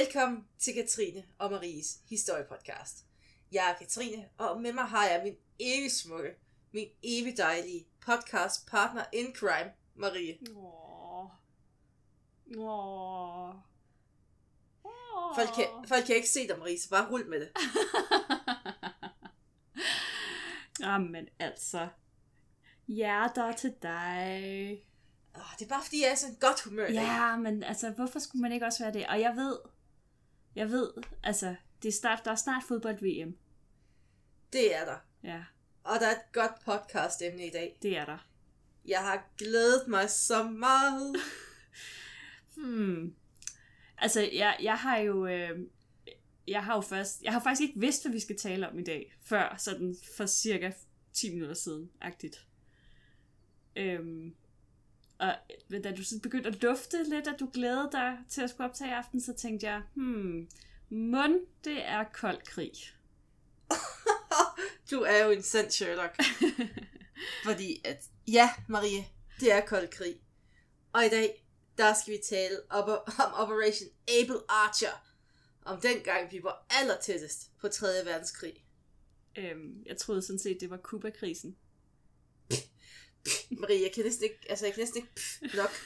Velkommen til Katrine og Maries historiepodcast. Jeg er Katrine, og med mig har jeg min evig smukke, min evig dejlige podcast partner in crime, Marie. Åh. Åh. Åh. Folk kan, folk kan ikke se dig, Marie, så bare rul med det. Jamen altså. Hjerter til dig. Oh, det er bare fordi, jeg er sådan godt humør. Ja, men altså, hvorfor skulle man ikke også være det? Og jeg ved, jeg ved, altså, det er start, der er snart fodbold-VM. Det er der. Ja, Og der er et godt podcast-emne i dag. det er der. Jeg har glædet mig så meget. Hmm. Altså, jeg, jeg har jo... Øh, jeg har jo først... Jeg har faktisk ikke vidst, hvad vi skal tale om i dag, før sådan for cirka 10 minutter siden, agtigt. Øhm, og da du sådan begyndte at dufte lidt, at du glædede dig til at skulle optage i aften, så tænkte jeg, hmm, mund, det er kold krig. Du er jo en sand Sherlock. Fordi at, ja, Marie, det er kold krig. Og i dag, der skal vi tale op om Operation Able Archer. Om den gang, vi var aller tættest på 3. verdenskrig. Øhm, jeg troede sådan set, det var Kuba-krisen. Marie, jeg kan næsten ikke, altså jeg kan næsten ikke pff, nok.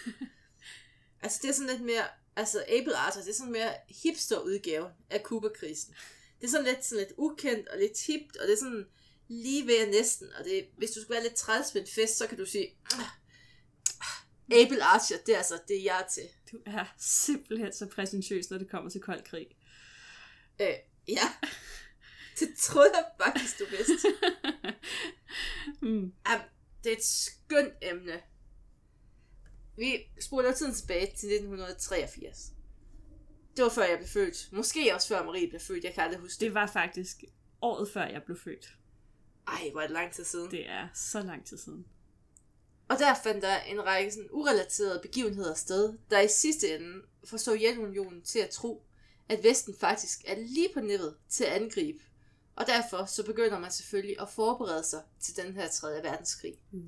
Altså det er sådan lidt mere, altså Able Archer, det er sådan mere hipster udgave af Kuba-krisen. Det er sådan lidt, sådan lidt ukendt og lidt hipt, og det er sådan lige ved næsten, og det, hvis du skulle være lidt træls med en fest, så kan du sige, "Ah, ah, Able Archer, det er altså det, jeg er til. Du er simpelthen så præsentøs, når det kommer til kold krig. Øh, ja. Det troede jeg faktisk, du vidste. mm. Jamen, det er et skønt emne. Vi spoler tiden tilbage til 1983. Det var før jeg blev født. Måske også før Marie blev født. Jeg kan aldrig huske det. Det var faktisk året før jeg blev født. Ej, hvor er det lang tid siden. Det er så lang tid siden. Og der fandt der en række sådan urelaterede begivenheder sted, der i sidste ende får Sovjetunionen til at tro, at Vesten faktisk er lige på nippet til at angribe. Og derfor så begynder man selvfølgelig at forberede sig til den her 3. verdenskrig. Uh.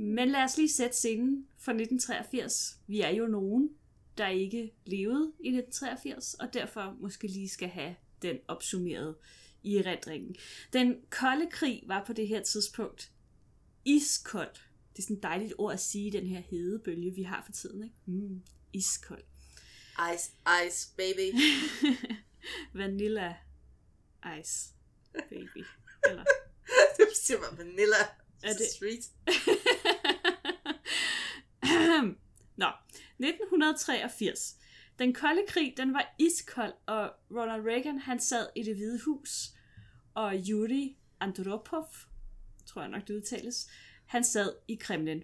Men lad os lige sætte scenen for 1983. Vi er jo nogen, der ikke levede i 1983, og derfor måske lige skal have den opsummeret i erindringen. Den kolde krig var på det her tidspunkt iskold. Det er sådan et dejligt ord at sige, den her hedebølge, vi har for tiden. Ikke? Mm, iskold. Ice, ice, baby. Vanilla ice, baby. Eller det siger man vanilla. Er det street? Nå, 1983. Den kolde krig, den var iskold, og Ronald Reagan, han sad i det hvide hus, og Yuri Andropov, tror jeg nok det udtales, han sad i Kremlin.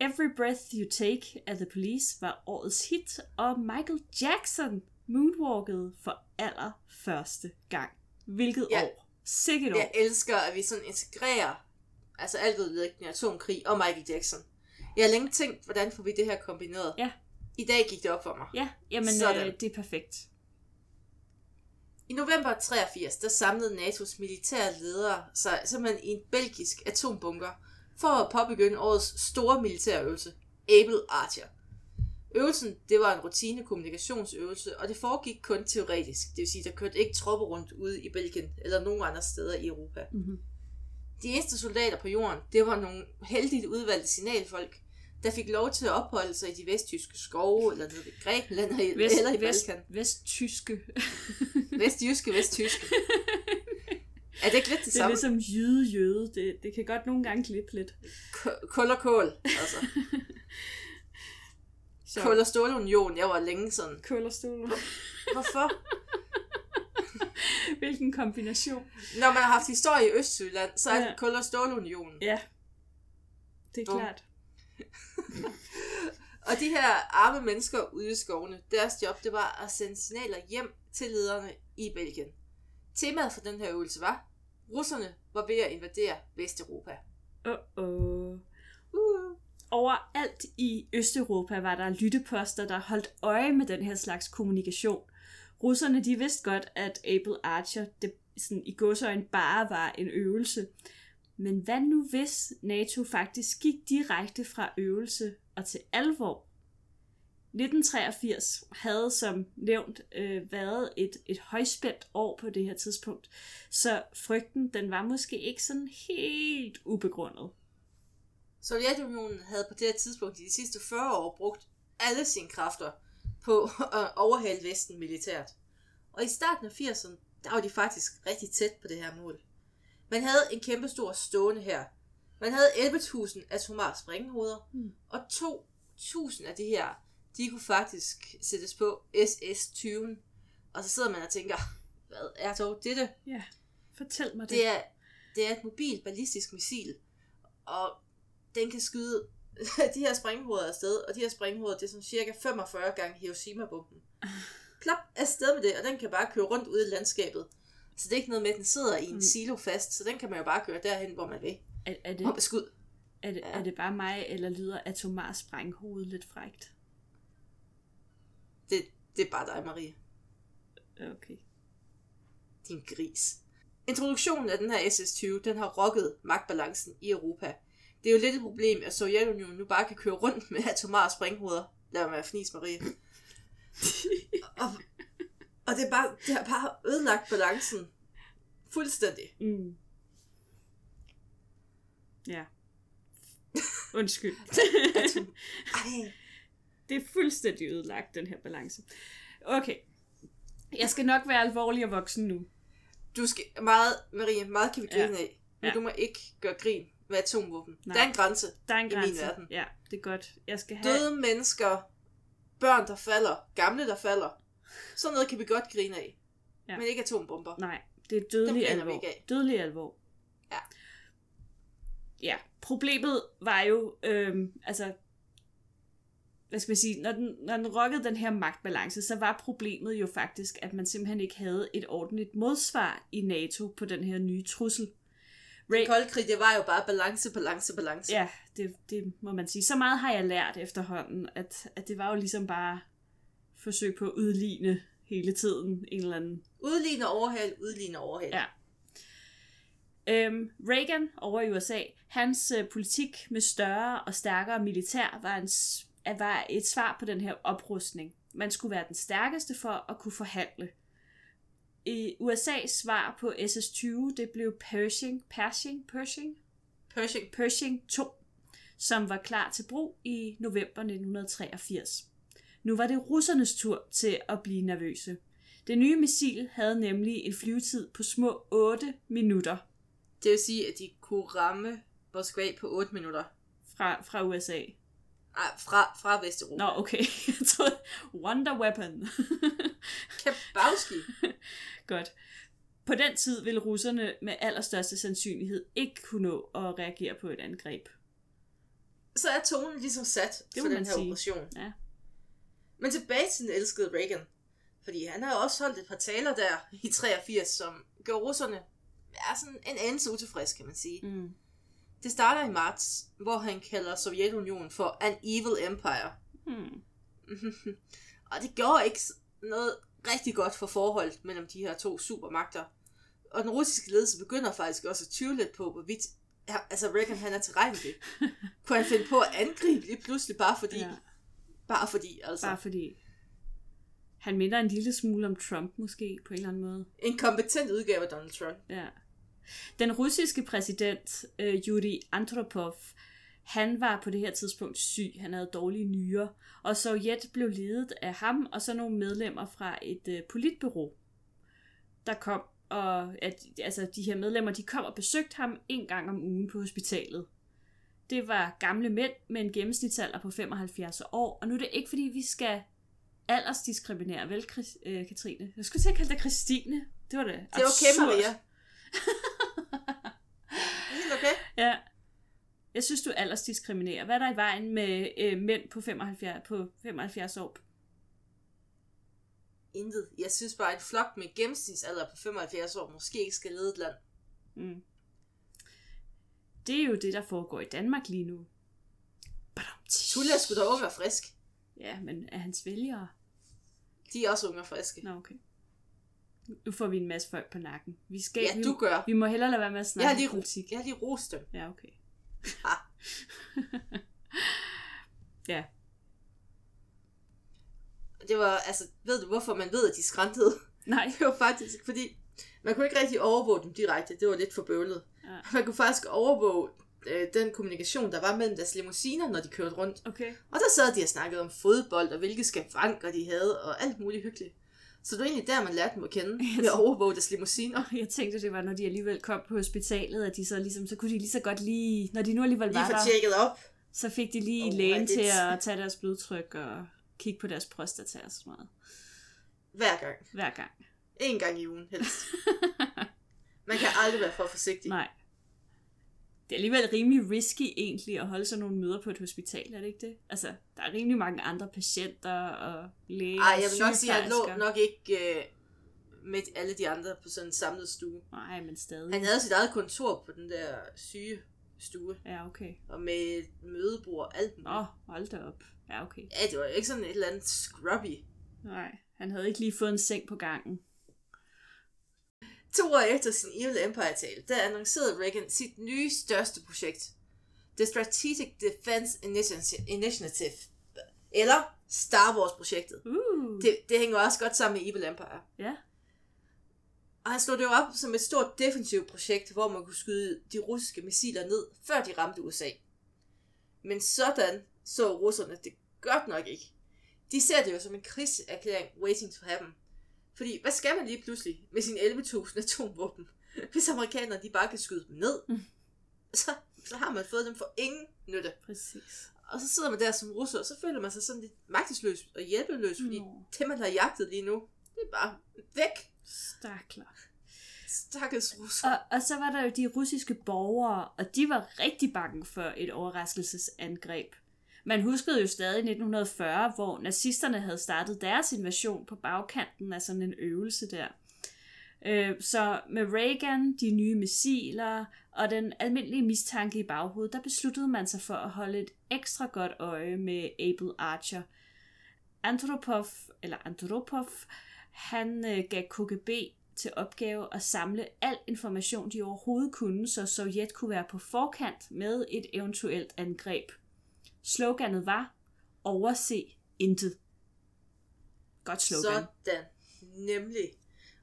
Every Breath You Take af The Police var årets hit, og Michael Jackson moonwalkede for allerførste gang. Hvilket Ja. år? Sikkert år. Jeg elsker, at vi sådan integrerer altså alt udlæggende atomkrig og Michael Jackson. Jeg har længe tænkt, hvordan får vi det her kombineret. Ja. I dag gik det op for mig. Ja, jamen Sådan. øh, det er perfekt. I november 83, der samlede NATO's militære ledere sig simpelthen i en belgisk atombunker for at påbegynde årets store militærøvelse, Able Archer. Øvelsen, det var en rutine kommunikationsøvelse, og det foregik kun teoretisk. Det vil sige, der kørte ikke tropper rundt ude i Belgien eller nogen andre steder i Europa. Mm-hmm. De eneste soldater på jorden, det var nogle heldigt udvalgte signalfolk, der fik lov til at opholde sig i de vesttyske skove, eller nede ved Grækenland, Vest, eller i vest, Balkan. vesttyske. Vestjyske, vesttyske. Er det ikke lidt det, Det er samme? ligesom jøde jøde. Det, det kan godt nogle gange klippe lidt. K- Kul og kål, altså. Så. Kul og stålunion, jeg var længe sådan. Kul og stol. Hvorfor? Hvilken kombination. Når man har haft historie i Østjylland, så er Ja. det kul og stålunionen. Ja. Det er Bum. klart. Og de her arme mennesker ude i skovene, deres job, det var at sende signaler hjem til lederne i Belgien. Temaet for den her øvelse var, russerne var ved at invadere Vesteuropa. Uh-oh. Overalt i Østeuropa var der lytteposter, der holdt øje med den her slags kommunikation. Russerne de vidste godt, at Able Archer det, sådan, i godsøjen bare var en øvelse. Men hvad nu hvis NATO faktisk gik direkte fra øvelse og til alvor? 1983 havde som nævnt øh, været et, et højspændt år på det her tidspunkt, så frygten den var måske ikke sådan helt ubegrundet. Sovjetunionen havde på det her tidspunkt i de sidste 40 år brugt alle sine kræfter på at overhale Vesten militært. Og i starten af 80'erne, der var de faktisk rigtig tæt på det her mål. Man havde en kæmpe stor stående her. Man havde 11.000 atomare sprænghoveder, Mm. og 2.000 af de her, de kunne faktisk sættes på SS-20. Og så sidder man og tænker, hvad er dog dette? Ja, fortæl mig det. Det er, det er et mobilt ballistisk missil, og den kan skyde de her sprænghoveder afsted, og de her sprænghoveder, det er sådan cirka 45 gange Hiroshima-bomben. Klap afsted med det, og den kan bare køre rundt ude i landskabet. Så det er ikke noget med, at den sidder i en Mm. silo fast, så den kan man jo bare køre derhen, hvor man vil. Er, er, det, Og er, det, ja. er det bare mig, eller lyder atomar sprænghoved lidt frægt? Det, det er bare dig, Marie. Okay. Din gris. Introduktionen af den her SS-20, den har rokket magtbalancen i Europa. Det er jo lidt et problem, at Sovjetunionen nu bare kan køre rundt med atomare sprænghoveder. Lad mig være fnis, Marie. og, og det, er bare, det har bare ødelagt balancen. Fuldstændig. Mm. Ja. Undskyld. Det er fuldstændig ødelagt, den her balance. Okay. Jeg skal nok være alvorlig og voksen nu. Du skal meget, Marie, meget kan vi grine Ja. af. Men Ja. du må ikke gøre grin med atomvåben. Nej. Der er en grænse. Der er en I min grænse. verden. Ja, det er godt. Jeg skal have... Døde mennesker, børn, der falder, gamle, der falder. Sådan noget kan vi godt grine af. Ja. Men ikke atombomber. Nej, det er dødelig alvor. Dødelig alvor. Ja. Ja, problemet var jo, øhm, altså, hvad skal man sige, når den, når den rokkede den her magtbalance, så var problemet jo faktisk, at man simpelthen ikke havde et ordentligt modsvar i NATO på den her nye trussel. Ray, kolde krig, det var jo bare balance, balance, balance. ja, det, det må man sige. Så meget har jeg lært efterhånden, at, at det var jo ligesom bare forsøg på at udligne hele tiden en eller anden Udligne overhal, udligne overhal. Ja. Øhm, Reagan over i USA, hans øh, politik med større og stærkere militær var, en, var et svar på den her oprustning. Man skulle være den stærkeste for at kunne forhandle. I USA's svar på SS-20, det blev Pershing, Pershing, Pershing, Pershing. Pershing 2, som var klar til brug i november 1983. Nu var det russernes tur til at blive nervøse. Det nye missil havde nemlig en flyvetid på små 8 minutter Det vil sige, at de kunne ramme Moskva på 8 minutter. fra, fra USA. Ej, fra, fra Vesteuropa. Nå, okay. Jeg troede, Wonder Weapon. Kabowski. Godt. På den tid ville russerne med allerstørste sandsynlighed ikke kunne nå at reagere på et angreb. Så er tonen ligesom sat Det for den her sige. operation. Ja. Men tilbage til den elskede Reagan. Fordi han har også holdt et par taler der i 83, som gjorde russerne ja, sådan en anelse utilfreds, kan man sige. Mm. Det starter i marts, hvor han kalder Sovjetunionen for an evil empire. Hmm. og det gjorde ikke noget rigtig godt for forholdet mellem de her to supermagter. Og den russiske ledelse begynder faktisk også at tvivle lidt på, hvorvidt ja, altså Reagan han er tilregnelig. Kunne han finde på at angribe lige pludselig, bare fordi? Ja. Bare fordi, altså. bare fordi han minder en lille smule om Trump måske på en eller anden måde. En kompetent udgave af Donald Trump. Ja. Den russiske præsident, øh, Yuri Andropov, han var på det her tidspunkt syg. Han havde dårlige nyrer. Og Sovjet blev ledet af ham og så nogle medlemmer fra et øh, politbureau, der kom og at, altså de her medlemmer, de kom og besøgte ham en gang om ugen på hospitalet. Det var gamle mænd med en gennemsnitsalder på 75 år, og nu er det ikke fordi, vi skal aldersdiskriminere, vel, øh, Katrine? Jeg skulle til at kalde dig Christine. Det var det. Det er okay, Maria. Helt okay. Ja. Jeg synes, du aldersdiskriminerer. Hvad er der i vejen med øh, mænd på 75, på 75 år? Intet. Jeg synes bare, at en flok med gennemsnitsalder på 75 år måske ikke skal lede et land. Mm. Det er jo det, der foregår i Danmark lige nu. Er sgu da ung og frisk. Ja, men er hans vælgere? De er også unge og friske. Nå, okay. Nu får vi en masse folk på nakken. Vi skal, Ja, vi, du gør. vi må hellere lade være med at Jeg snakke har lige, politik. jeg har lige rost dem. Ja, okay. Ah. ja. det var, altså, ved du hvorfor man ved, at de skrantede? Nej. Det var faktisk, fordi man kunne ikke rigtig overvåge dem direkte. Det var lidt for bøvlet. Ja. Man kunne faktisk overvåge øh, den kommunikation, der var mellem deres limousiner, når de kørte rundt. Okay. Og der sad de og snakkede om fodbold, og hvilke skavanker de havde, og alt muligt hyggeligt. Så det var egentlig der, man lærte dem at kende, ved at overvåge deres limousiner. Jeg tænkte, det var, når de alligevel kom på hospitalet, at de så ligesom, så kunne de lige så godt lige, når de nu alligevel Lige var der, tjekket op. så fik de lige Oh, lægen er til at tage deres blodtryk og kigge på deres prostata og sådan noget. Hver gang. Hver gang. En gang i ugen helst. Man kan aldrig være for forsigtig. Nej. Det er alligevel rimelig risky egentlig at holde sådan nogle møder på et hospital, er det ikke det? Altså, der er rimelig mange andre patienter og læger Ej, jeg vil nok sige, at han lå nok ikke øh, med alle de andre på sådan en samlet stue. Nej, men stadig. Han havde sit eget kontor på den der syge stue, Ja, okay. og med et mødebord og alt muligt. Åh, oh, hold da op. Ja, okay. Ja, det var ikke sådan et eller andet scrubby. Nej, han havde ikke lige fået en seng på gangen. To år efter sin Evil Empire-tale, der annoncerede Reagan sit nye største projekt. The Strategic Defense Initi- Initiative. Eller Star Wars-projektet. Uh, Det, det hænger også godt sammen med Evil Empire. ja. Og han slog det jo op som et stort defensivt projekt, hvor man kunne skyde de russiske missiler ned, før de ramte USA. Men sådan så russerne det godt nok ikke. De ser det jo som en krigserklæring waiting to happen. Fordi hvad skal man lige pludselig med sine 11.000 atomvåben, hvis amerikanerne de bare kan skyde dem ned? Mm. Så, så har man fået dem for ingen nytte. Præcis. Og så sidder man der som russer, og så føler man sig sådan lidt magtesløs og hjælpeløs, fordi Nå. det, man har jagtet lige nu, det er bare væk. Stakler. Stakkels russer. Og, og så var der jo de russiske borgere, og de var rigtig bange for et overraskelsesangreb. Man huskede jo stadig 1940, hvor nazisterne havde startet deres invasion på bagkanten af sådan en øvelse der. Øh, Så med Reagan, de nye missiler og den almindelige mistanke i baghovedet, der besluttede man sig for at holde et ekstra godt øje med Abel Archer. Andropov, eller Andropov, han øh, gav KGB til opgave at samle al information, de overhovedet kunne, så Sovjet kunne være på forkant med et eventuelt angreb. Sloganet var, overse intet. Godt slogan. Sådan. Nemlig.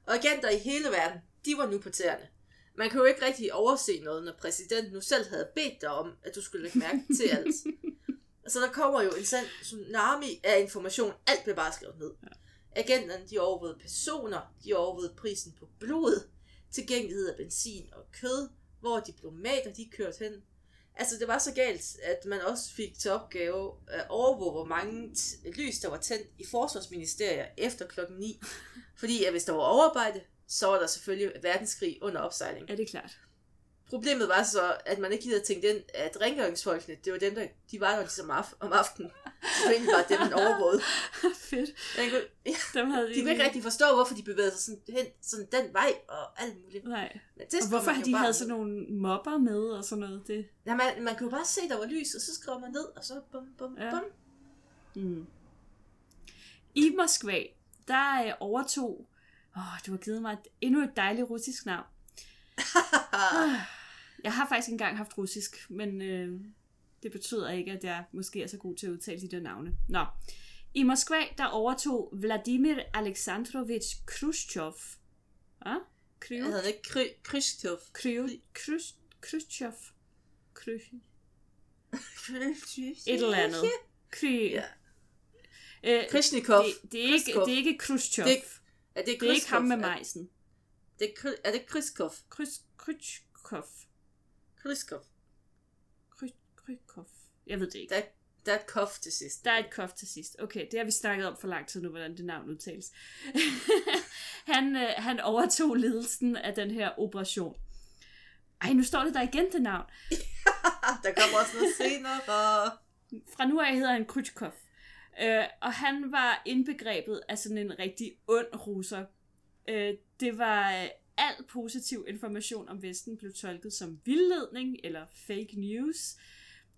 Og agenter i hele verden, de var nu på tæerne. Man kan jo ikke rigtig overse noget, når præsidenten nu selv havde bedt dig om, at du skulle lægge mærke til alt. Så der kommer jo en sand tsunami af information. Alt blev bare skrevet ned. Agenterne, de overvågede personer, de overvågede prisen på blod, tilgængelighed af benzin og kød, hvor diplomater, de kørte hen. Altså, det var så galt, at man også fik til opgave at overvåge, hvor mange lys, der var tændt i forsvarsministeriet efter klokken 9. Fordi at hvis der var overarbejde, så var der selvfølgelig verdenskrig under opsejling. Er det klart? Problemet var så, at man ikke havde tænkt ind, at rengøringsfolkene, det var dem, der de var der ligesom af, om aftenen. Så det var bare dem, man overvågede. Fedt. Jeg kunne, ja, Dem havde de kunne ikke rigtig forstå, hvorfor de bevægede sig sådan, hen sådan den vej og alt muligt. Nej. Men det Og hvorfor de bare havde sådan nogle mobber med og sådan noget? Det. Ja, man, man kunne bare se, der var lys, og så skrev man ned, og så bum, bum, Ja. bum. Mm. I Moskva, der øh, overtog... Åh, du har givet mig endnu et dejligt russisk navn. Jeg har faktisk engang haft russisk, men øh, det betyder ikke, at jeg måske er så god til at udtale de der navne. Nå. I Moskva, der overtog Vladimir Alexandrovich Khrushchev. Ah? Jeg Khrushchev? havde ikke Kry-. Khrushchev? Khrushchev? Khrushchev? Et eller andet. Kry... Ja. Øh, Krishnikov. det, det, er ikke, det er ikke Khrushchev. Det er, er det, det er ikke ham med majsen. Er det, Kry- er det Kryskov? Krys. Kryskov. Kry- Krykov. Jeg ved det ikke. Der, er- der er et kof til sidst. Der er et kof til sidst. Okay, det har vi snakket om for lang tid nu, hvordan det navn udtales. han, øh, han overtog ledelsen af den her operation. Ej, nu står det der igen det navn. der kommer også noget senere. Fra nu af hedder han Khrushchev. Øh, og han var indbegrebet af sådan en rigtig ond russer. Øh, det var øh, al positiv information om Vesten blev tolket som vildledning eller fake news.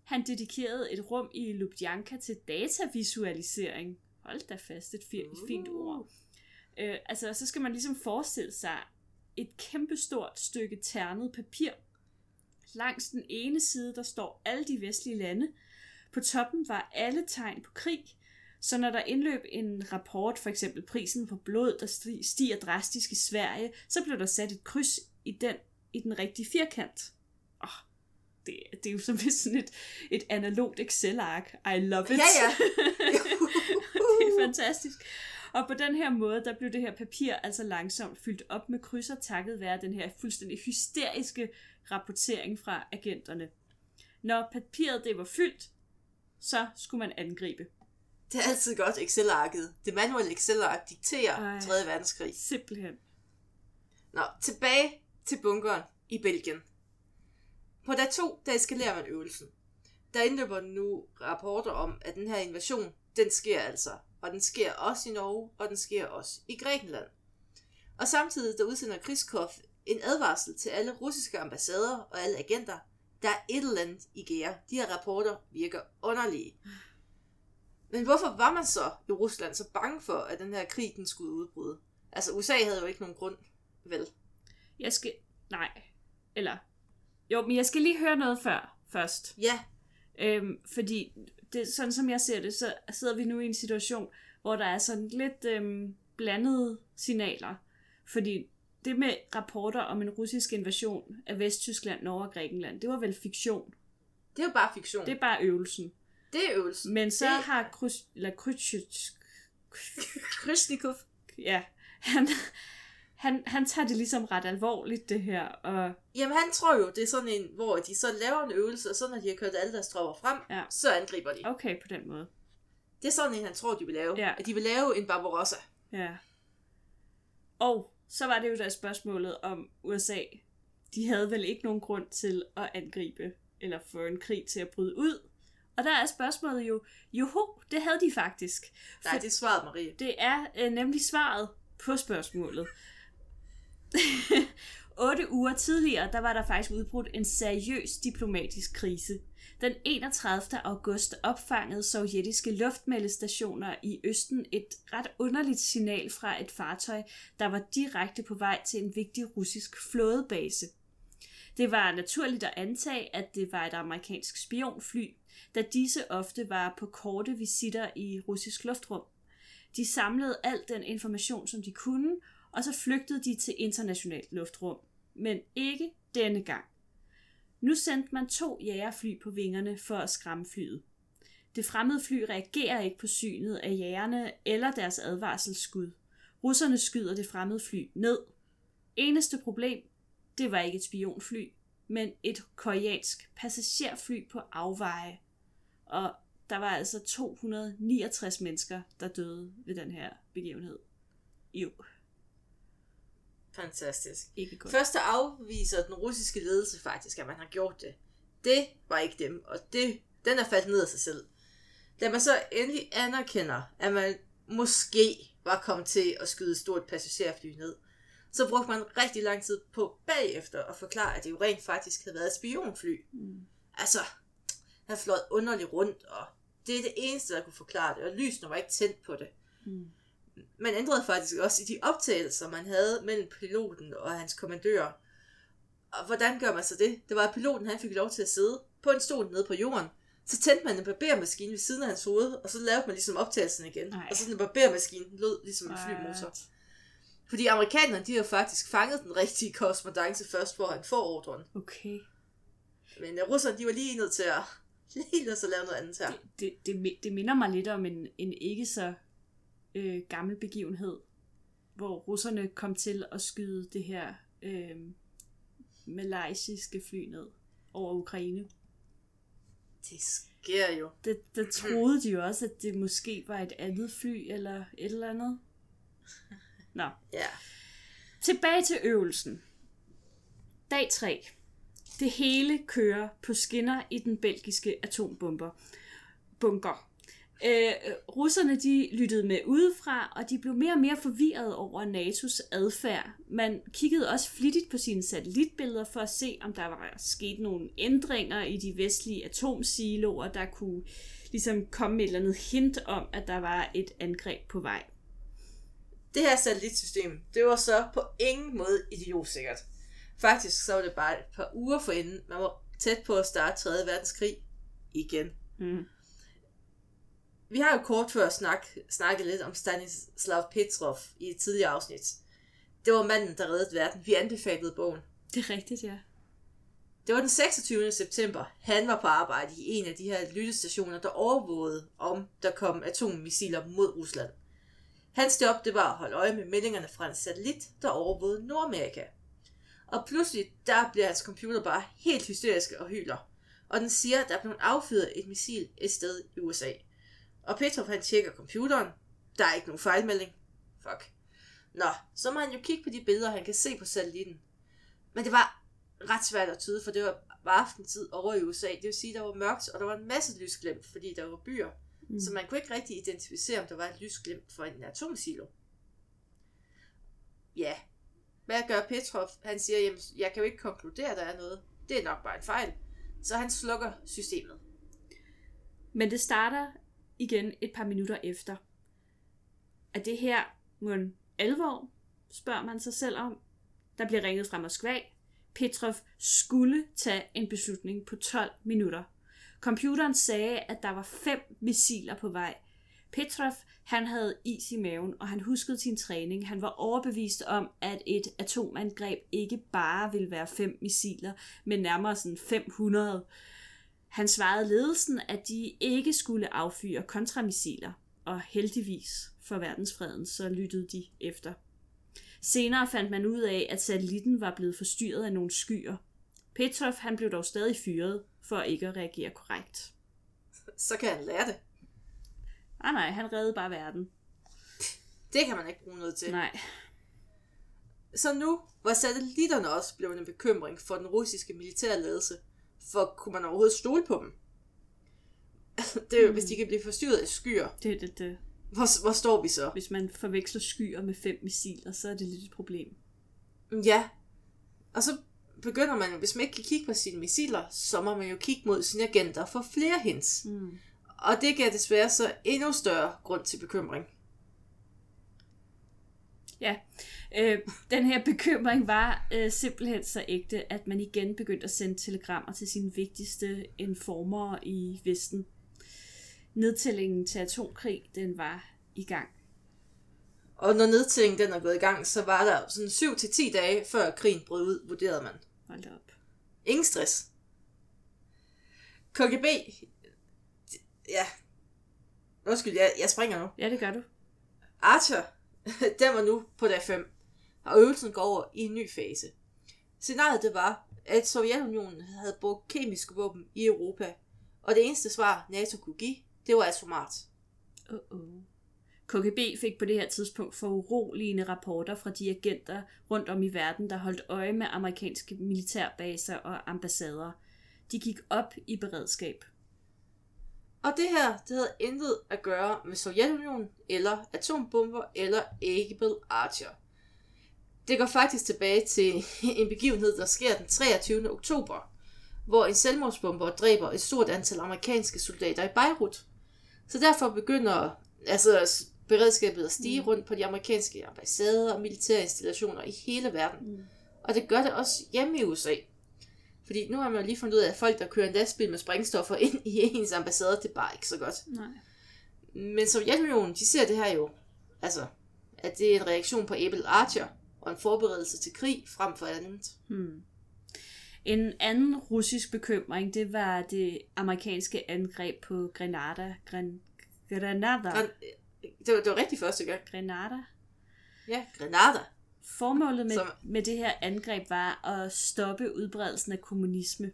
Han dedikerede et rum i Lubjanka til datavisualisering. Hold da fast, et fint, uh. fint ord. Øh, altså, så skal man ligesom forestille sig et kæmpestort stykke ternet papir. Langs den ene side, der står alle de vestlige lande. På toppen var alle tegn på krig. Så når der indløb en rapport, for eksempel prisen på blod, der sti- stiger drastisk i Sverige, så blev der sat et kryds i den, i den rigtige firkant. Oh, det, det er jo som hvis sådan et, et analogt Excel-ark. I love it. Ja, ja. det er fantastisk. Og på den her måde, der blev det her papir altså langsomt fyldt op med krydser, takket være den her fuldstændig hysteriske rapportering fra agenterne. Når papiret det var fyldt, så skulle man angribe. Det er altid godt Excel-arket. Det manuelle Excel-ark dikterer Ej. 3. verdenskrig. Simpelthen. Nå, tilbage til bunkeren i Belgien. På dag 2, der eskalerer man øvelsen. Der indløber nu rapporter om, at den her invasion, den sker altså. Og den sker også i Norge, og den sker også i Grækenland. Og samtidig der udsender Kriskov en advarsel til alle russiske ambassader og alle agenter. Der er et eller andet i gære. De her rapporter virker underlige. Men hvorfor var man så i Rusland så bange for, at den her krig den skulle udbryde? Altså USA havde jo ikke nogen grund, vel? Jeg skal... Nej. Eller... Jo, men jeg skal lige høre noget før, først. Ja, Øhm, fordi, det, sådan som jeg ser det, så sidder vi nu i en situation, hvor der er sådan lidt øhm, blandede signaler. Fordi det med rapporter om en russisk invasion af Vesttyskland, Norge og Grækenland, det var vel fiktion. det er jo bare fiktion. Det Det, er bare øvelsen. Det er øvelsen. Men så det, har Krys, eller Krytschytsk, Krishnikov. ja, han, han, han tager det ligesom ret alvorligt, det her, og Jamen han tror jo, det er sådan en, hvor de så laver en øvelse, og så når de har kørt alle deres tropper frem, Ja. så angriber de. okay på den måde. Det er sådan en, han tror, de vil lave. Ja. At de vil lave en Barbarossa. Ja. Og så var det jo der spørgsmålet om USA. De havde vel ikke nogen grund til at angribe eller få en krig til at bryde ud. Og der er spørgsmålet jo, joho, det havde de faktisk. Nej, det er svaret, Marie. Det er øh, nemlig svaret på spørgsmålet. Otte uger tidligere, der var der faktisk udbrudt en seriøs diplomatisk krise. Den 31. august opfangede sovjetiske luftmeldestationer i Østen et ret underligt signal fra et fartøj, der var direkte på vej til en vigtig russisk flådebase. Det var naturligt at antage, at det var et amerikansk spionfly, da disse ofte var på korte visitter i russisk luftrum. De samlede al den information, som de kunne, og så flygtede de til internationalt luftrum. Men ikke denne gang. Nu sendte man to jægerfly på vingerne for at skræmme flyet. Det fremmede fly reagerer ikke på synet af jægerne eller deres advarselsskud. Russerne skyder det fremmede fly ned. Eneste problem, det var ikke et spionfly, men et koreansk passagerfly på afveje. Og der var altså 269 mennesker, der døde ved den her begivenhed. Jo, Fantastisk. ikke godt. Først afviser den russiske ledelse faktisk, at man har gjort det. Det var ikke dem, og det, den er faldet ned af sig selv. Da man så endelig anerkender, at man måske var kommet til at skyde et stort passagerfly ned, så brugte man rigtig lang tid på bagefter at forklare, at det jo rent faktisk havde været et spionfly. Mm. Altså, han fløjet underligt rundt, og det er det eneste, der kunne forklare det, og lysene var ikke tændt på det. Mm. Man ændrede faktisk også i de optagelser, man havde mellem piloten og hans kommandør. Og hvordan gør man så det? Det var, at piloten han fik lov til at sidde på en stol nede på jorden. Så tændte man en barbermaskine ved siden af hans hoved, og så lavede man ligesom optagelsen igen. Ej. Og så den barbermaskine lød ligesom en flymotor. What? Fordi amerikanerne, de har faktisk fanget den rigtige korrespondence først, hvor han får ordren. Okay. Men uh, russerne, de var lige nødt til at lige nødt til at lave noget andet her. Det, det, det, det minder mig lidt om en, en ikke så øh, gammel begivenhed, hvor russerne kom til at skyde det her øh, malaysiske fly ned over Ukraine. Det sker jo. Det, der troede de jo også, at det måske var et andet fly eller et eller andet. Nå, Ja. tilbage til øvelsen. Dag 3. Det hele kører på skinner i den belgiske atombomber. Bunker. Øh, russerne de lyttede med udefra, og de blev mere og mere forvirret over NATO's adfærd. Man kiggede også flittigt på sine satellitbilleder for at se, om der var sket nogle ændringer i de vestlige atomsiloer, der kunne ligesom komme med et eller andet hint om, at der var et angreb på vej. Det her satellitsystem, det var så på ingen måde idiotsikkert. Faktisk så var det bare et par uger forinden, man var tæt på at starte 3. verdenskrig igen. Mm. vi har jo kort før snak, snakket lidt om Stanislav Petrov i et tidligere afsnit. Det var manden, der reddede verden. Vi anbefalede bogen. Det er rigtigt, ja. Det var den 26. september. Han var på arbejde i en af de her lyttestationer, der overvågede, om der kom atommissiler mod Rusland. Hans job det var at holde øje med meldingerne fra en satellit, der overvågede Nordamerika. Og pludselig, der bliver hans computer bare helt hysterisk og hyler. Og den siger, at der er blevet affyret et missil et sted i USA. Og Petrov han tjekker computeren. Der er ikke nogen fejlmelding. Fuck. Nå, så må han jo kigge på de billeder, han kan se på satellitten. Men det var ret svært at tyde, for det var, var aftentid over i USA. Det vil sige, at der var mørkt, og der var en masse lysglimt, fordi der var byer. Mm. Så man kunne ikke rigtig identificere, om der var et lysglimt for en atomsilo. Ja, hvad gør Petrov? Han siger, jamen, jeg kan jo ikke konkludere, at der er noget. Det er nok bare en fejl. Så han slukker systemet. Men det starter igen et par minutter efter. Er det her mon alvor, spørger man sig selv om. Der bliver ringet fra Moskva. Petrov skulle tage en beslutning på 12 minutter. Computeren sagde, at der var fem missiler på vej. Petrov, han havde is i maven, og han huskede sin træning. Han var overbevist om, at et atomangreb ikke bare ville være fem missiler, men nærmere sådan 500. Han svarede ledelsen, at de ikke skulle affyre kontramissiler, og heldigvis for verdensfreden, så lyttede de efter. Senere fandt man ud af, at satellitten var blevet forstyrret af nogle skyer. Petrov han blev dog stadig fyret for ikke at reagere korrekt. Så kan han lære det. Ah nej, han reddede bare verden. Det kan man ikke bruge noget til. Nej. Så nu var satellitterne også blevet en bekymring for den russiske militærledelse, for kunne man overhovedet stole på dem? det er jo, mm. hvis de kan blive forstyrret af skyer. Det, det, det. Hvor, hvor står vi så? Hvis man forveksler skyer med fem missiler, så er det lidt et problem. Ja. Og så begynder man, hvis man ikke kan kigge på sine missiler, så må man jo kigge mod sine agenter for flere hints. Mm. Og det gav desværre så endnu større grund til bekymring. Ja, øh, den her bekymring var øh, simpelthen så ægte, at man igen begyndte at sende telegrammer til sine vigtigste informer i Vesten. Nedtællingen til atomkrig, den var i gang. Og når nedtællingen den er gået i gang, så var der sådan 7-10 dage før krigen brød ud, vurderede man. Hold op. Ingen stress. KGB, ja, undskyld, jeg, jeg springer nu. Ja, det gør du. Archer, den var nu på dag 5, og øvelsen går over i en ny fase. Scenariet det var, at Sovjetunionen havde brugt kemiske våben i Europa, og det eneste svar, NATO kunne give, det var atomart. Uh-oh. KGB fik på det her tidspunkt for uroligende rapporter fra de agenter rundt om i verden, der holdt øje med amerikanske militærbaser og ambassader. De gik op i beredskab. Og det her, det havde intet at gøre med Sovjetunionen, eller atombomber, eller Able Archer. Det går faktisk tilbage til en begivenhed, der sker den 23. oktober, hvor en selvmordsbomber dræber et stort antal amerikanske soldater i Beirut. Så derfor begynder altså, beredskabet at stige mm. rundt på de amerikanske ambassader og militære installationer i hele verden. Mm. Og det gør det også hjemme i USA. Fordi nu har man jo lige fundet ud af, at folk, der kører en lastbil med sprængstoffer ind i ens ambassade, det er bare ikke så godt. Nej. Men Sovjetunionen, de ser det her jo, altså, at det er en reaktion på Abel Archer, og en forberedelse til krig frem for andet. Hmm. En anden russisk bekymring, det var det amerikanske angreb på Grenada. Gren, Grenada. Gren, det, var, det var rigtig første gang. Grenada. Ja, Grenada. Formålet med, med det her angreb var at stoppe udbredelsen af kommunisme.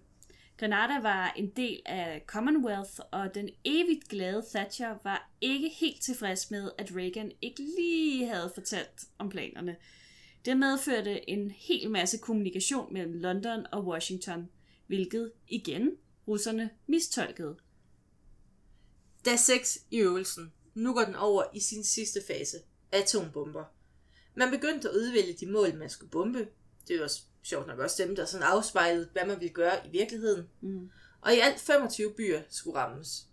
Grenada var en del af Commonwealth, og den evigt glade Thatcher var ikke helt tilfreds med, at Reagan ikke lige havde fortalt om planerne. Det medførte en hel masse kommunikation mellem London og Washington, hvilket igen russerne mistolkede. Da 6 i øvelsen. Nu går den over i sin sidste fase. Atombomber. Man begyndte at udvælge de mål, man skulle bombe. Det var sjovt nok også dem, der sådan afspejlede, hvad man ville gøre i virkeligheden. Mm. Og i alt 25 byer skulle rammes.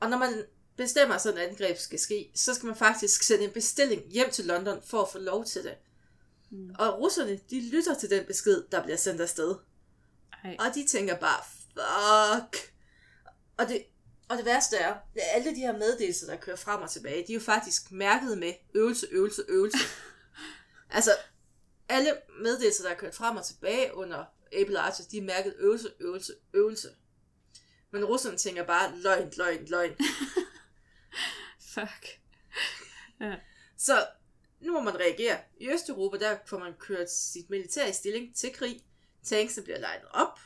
Og når man bestemmer, at sådan et angreb skal ske, så skal man faktisk sende en bestilling hjem til London for at få lov til det. Mm. Og russerne, de lytter til den besked, der bliver sendt afsted. Ej. Og de tænker bare, fuck. Og det, Og det værste er, at alle de her meddelelser, der kører frem og tilbage, de er jo faktisk mærket med øvelse, øvelse, øvelse. altså, alle meddelelser, der er kørt frem og tilbage under Able Archer, de er mærket øvelse, øvelse, øvelse. Men russerne tænker bare løgn, løgn, løgn. Fuck. Så nu må man reagere. I Østeuropa, der får man kørt sit militær i stilling til krig. Tanksene bliver legnet op.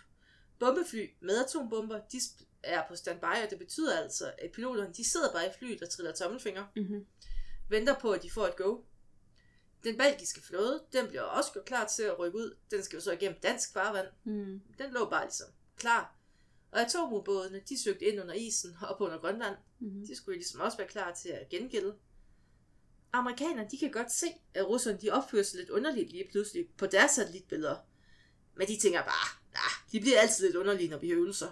Bombefly med atombomber, de er på standby, og det betyder altså, at piloterne de sidder bare i flyet og triller tommelfinger. Mm-hmm. Venter på, at de får et go. Den belgiske flåde, den bliver også gjort klar til at rykke ud. Den skal jo så igennem dansk farvand. Mm. Den lå bare ligesom klar. Og atomubådene, de søgte ind under isen og op under Grønland. Mm-hmm. De skulle ligesom også være klar til at gengælde. Amerikanerne, de kan godt se, at russerne, de opfører sig lidt underligt lige pludselig på deres satellitbilleder. Men de tænker bare, nah, de bliver altid lidt underlige, når vi øvelser.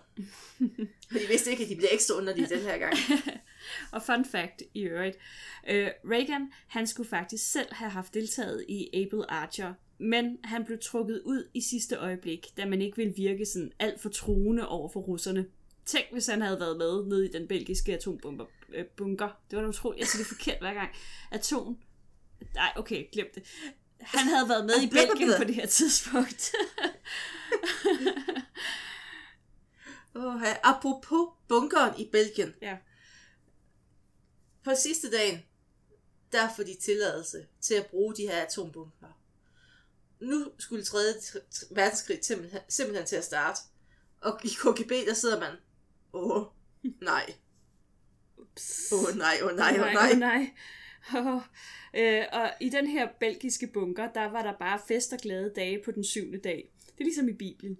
For de vidste ikke, at de bliver ekstra underlige den her gang. Og fun fact i øvrigt. Øh, Reagan, han skulle faktisk selv have haft deltaget i Able Archer, men han blev trukket ud i sidste øjeblik, da man ikke ville virke sådan alt for truende over for russerne. Tænk, hvis han havde været med nede i den belgiske atombomber øh, bunker. Det var utroligt. Jeg siger det forkert hver gang. Atom... Nej, okay, glem det. Han havde været med i Belgien på det her tidspunkt. Oh, apropos bunkeren i Belgien. ja. På sidste dagen, der får de tilladelse til at bruge de her atombomber. Nu skulle 3. verdenskrig simpelthen, simpelthen til at starte. Og i KGB, der sidder man, åh, oh, nej. Åh oh, nej, åh oh, nej, åh oh, nej. Oh, nej. Oh. Øh, og i den her belgiske bunker, der var der bare fest og glade dage på den syvende dag. Det er ligesom i Bibelen.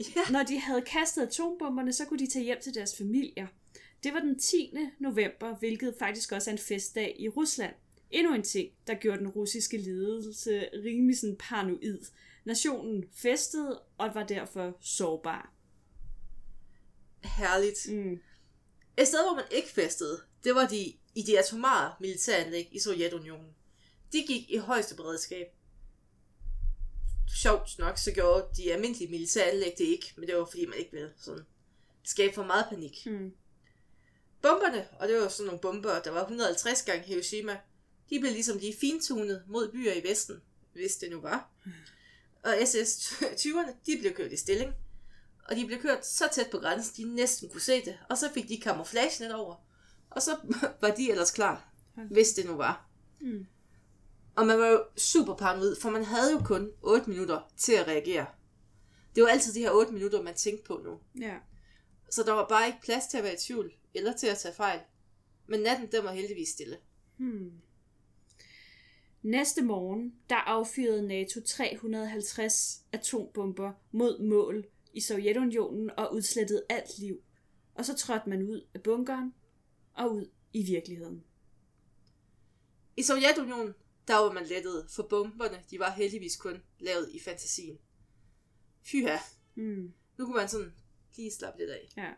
Ja. Når de havde kastet atombomberne, så kunne de tage hjem til deres familier. Det var den 10. november, hvilket faktisk også er en festdag i Rusland. Endnu en ting, der gjorde den russiske ledelse rimelig sådan paranoid. Nationen festede og var derfor sårbar. Herligt. Mm. Et sted, hvor man ikke festede, det var de, i de atomare militæranlæg i Sovjetunionen. De gik i højeste beredskab. Sjovt nok, så gjorde de almindelige militæranlæg det ikke, men det var fordi, man ikke ville sådan skabe for meget panik. Mm. Bomberne, og det var sådan nogle bomber, der var 150 gange Hiroshima, de blev ligesom lige fintunet mod byer i Vesten, hvis det nu var. Og SS-20'erne, de blev kørt i stilling. Og de blev kørt så tæt på grænsen, de næsten kunne se det. Og så fik de camouflage lidt over. Og så var de ellers klar, hvis det nu var. Mm. Og man var jo super paranoid, for man havde jo kun 8 minutter til at reagere. Det var altid de her 8 minutter, man tænkte på nu. Ja. Så der var bare ikke plads til at være i tvivl, eller til at tage fejl. Men natten, den var heldigvis stille. Hmm. Næste morgen, der affyrede NATO 350 atombomber mod mål i Sovjetunionen og udslettede alt liv. Og så trådte man ud af bunkeren og ud i virkeligheden. I Sovjetunionen, der var man lettet, for bomberne, de var heldigvis kun lavet i fantasien. Fyha, Hmm. nu kunne man sådan lige slappe lidt af. Ja.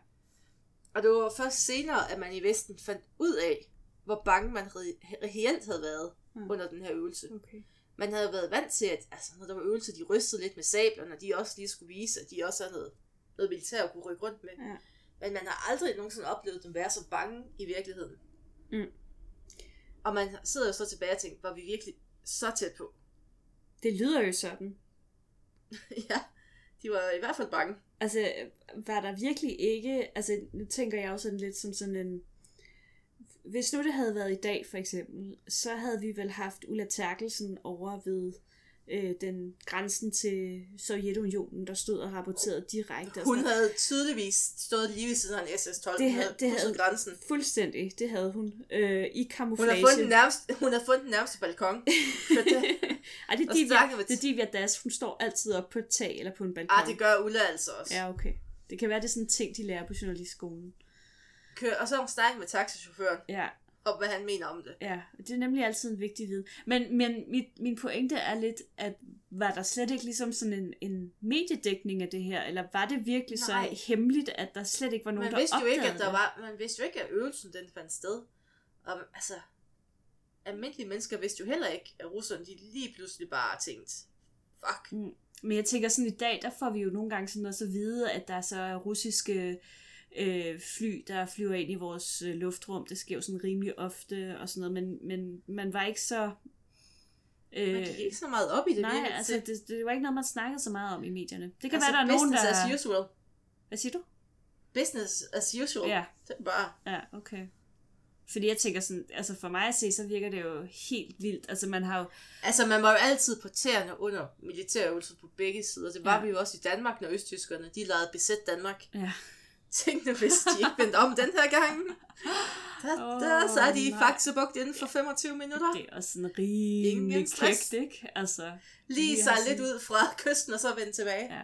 Og det var først senere, at man i Vesten fandt ud af, hvor bange man re- reelt havde været Mm. under den her øvelse. Okay. Man havde været vant til, at altså, når der var øvelser, de rystede lidt med sablerne, og de også lige skulle vise, at de også havde noget, noget militær at kunne rykke rundt med. Ja. Men man har aldrig nogensinde oplevet dem være så bange i virkeligheden. Mm. Og man sidder jo så tilbage og tænker, var vi virkelig så tæt på? Det lyder jo sådan. ja, de var i hvert fald bange. Altså, var der virkelig ikke... Altså, nu tænker jeg også sådan lidt som sådan en... Hvis nu det havde været i dag, for eksempel, så havde vi vel haft Ulla Terkelsen over ved øh, den grænsen til Sovjetunionen, der stod og rapporterede direkte. Og Hun sådan havde tydeligvis stået lige ved siden af en SS-12. Det havde- det havde- grænsen. Fuldstændig, det havde hun. Øh, I Hun camouflage. har, fundet den nærmeste, hun har fundet den nærmeste balkon. Ej, det er Divya, det er Divya Das. Hun står altid op på et tag eller på en balkon. ah, det gør Ulla altså også. Ja, okay. Det kan være, det er sådan en ting, de lærer på journalistskolen. Kør, og så har hun snakket med taxichaufføren, Ja, om hvad han mener om det. Ja, det er nemlig altid en vigtig viden. Men, men mit, min pointe er lidt, at var der slet ikke ligesom sådan en, en mediedækning af det her, eller var det virkelig Nej. så hemmeligt, at der slet ikke var nogen, Man der vidste jo ikke, opdagede at der var, man vidste jo ikke, at øvelsen den fandt sted. Og altså, almindelige mennesker vidste jo heller ikke, at russerne de lige pludselig bare tænkte, fuck, Men jeg tænker sådan, i dag, der får vi jo nogle gange sådan også at vide, at der så er russiske øh, fly, der flyver ind i vores øh, luftrum. Det sker jo sådan rimelig ofte og sådan noget, men, men man var ikke så... Øh, man gik ikke så meget op i det. Nej, altså det, det var ikke noget, man snakkede så meget om i medierne. Det kan altså, være, der er nogen, der... Business as usual. Hvad siger du? Business as usual. Ja. Det er bare... Ja, okay. Fordi jeg tænker sådan, altså for mig at se, så virker det jo helt vildt. Altså man har jo... Altså man var jo altid på tæerne under militærøvelser på begge sider. Det var Ja. vi jo også i Danmark, når østtyskerne, de lavede besæt Danmark. Ja. Nu, hvis de ikke vendte om den her gang. Der, Åh, der så er de. Faxebugt inden for 25 minutter. Det er også sådan rimelig kægt, ikke? Altså, Lige sejle lidt sådan- ud fra kysten og så vende tilbage. Ja.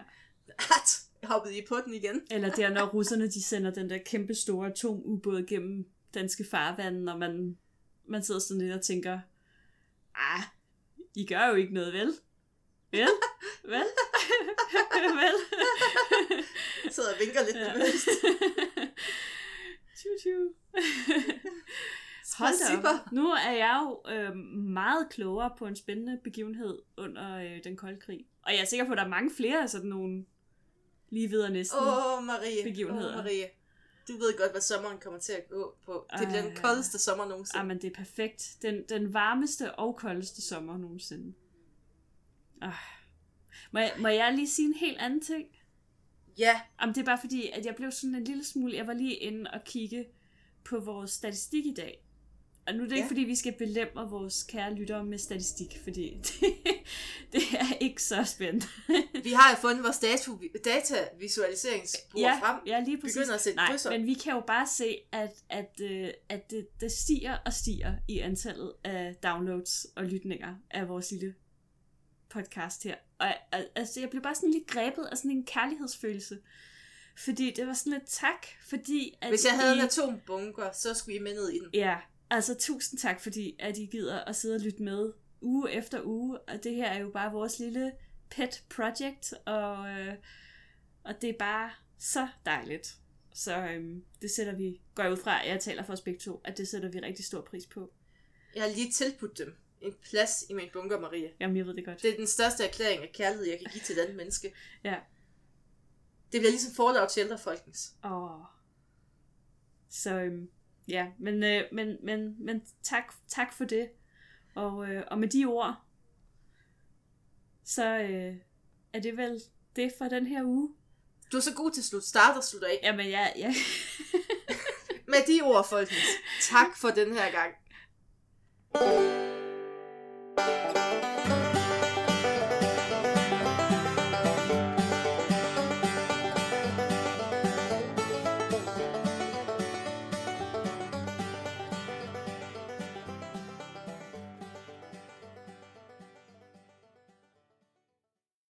At, hoppede I på den igen. Eller der, når russerne de sender den der kæmpe store atomubåd gennem danske farvande, når man, man sidder sådan lidt og tænker, ah, I gør jo ikke noget, vel? Vel? Vel? vel? Sidder og vinker lidt Ja. nervøst. Tju, tju. Hold da op. Nu er jeg jo øh, meget klogere på en spændende begivenhed under øh, den kolde krig. Og jeg er sikker på, at der er mange flere af sådan nogle lige videre næsten. Oh, Marie. Begivenheder. Åh, Marie. Du ved godt, hvad sommeren kommer til at gå på. Det bliver den koldeste sommer nogensinde. Ah, men det er perfekt. Den, den varmeste og koldeste sommer nogensinde. Ah. Må, jeg, må jeg lige sige en helt anden ting? Ja, Jamen, det er bare fordi, at jeg blev sådan en lille smule... Jeg var lige inde og kigge på vores statistik i dag. Og nu er det ikke, Ja. fordi vi skal belemre vores kære lyttere med statistik, fordi det, det er ikke så spændende. vi har jo fundet vores data, datavisualiseringsbord ja, frem. ja, lige præcis. Begynder at sætte Nej, krydser. men vi kan jo bare se, at, at, øh, at det, det stiger og stiger i antallet af downloads og lytninger af vores lille podcast her. Og al- altså, jeg blev bare sådan lidt grebet af sådan en kærlighedsfølelse. Fordi det var sådan lidt tak, fordi... At Hvis jeg havde I, en atombunker, så skulle I med ned i den. Ja, altså tusind tak, fordi at I gider at sidde og lytte med uge efter uge. Og det her er jo bare vores lille pet project, og, øh, og det er bare så dejligt. Så øhm, det sætter vi, går ud fra, jeg taler for os begge to, at det sætter vi rigtig stor pris på. Jeg har lige tilbudt dem en plads i min bunker, Maria. Jamen, jeg ved det godt. Det er den største erklæring af kærlighed, jeg kan give til et andet menneske. Ja. Det bliver ligesom Fallout Shelter, folkens. Åh. Så øhm, ja, men, øh, men, men, men tak, tak for det. Og, øh, og med de ord, så øh, er det vel det for den her uge. Du er så god til at slutte start og slutte af. Jamen, ja, ja. Med de ord, folkens. Tak for den her gang.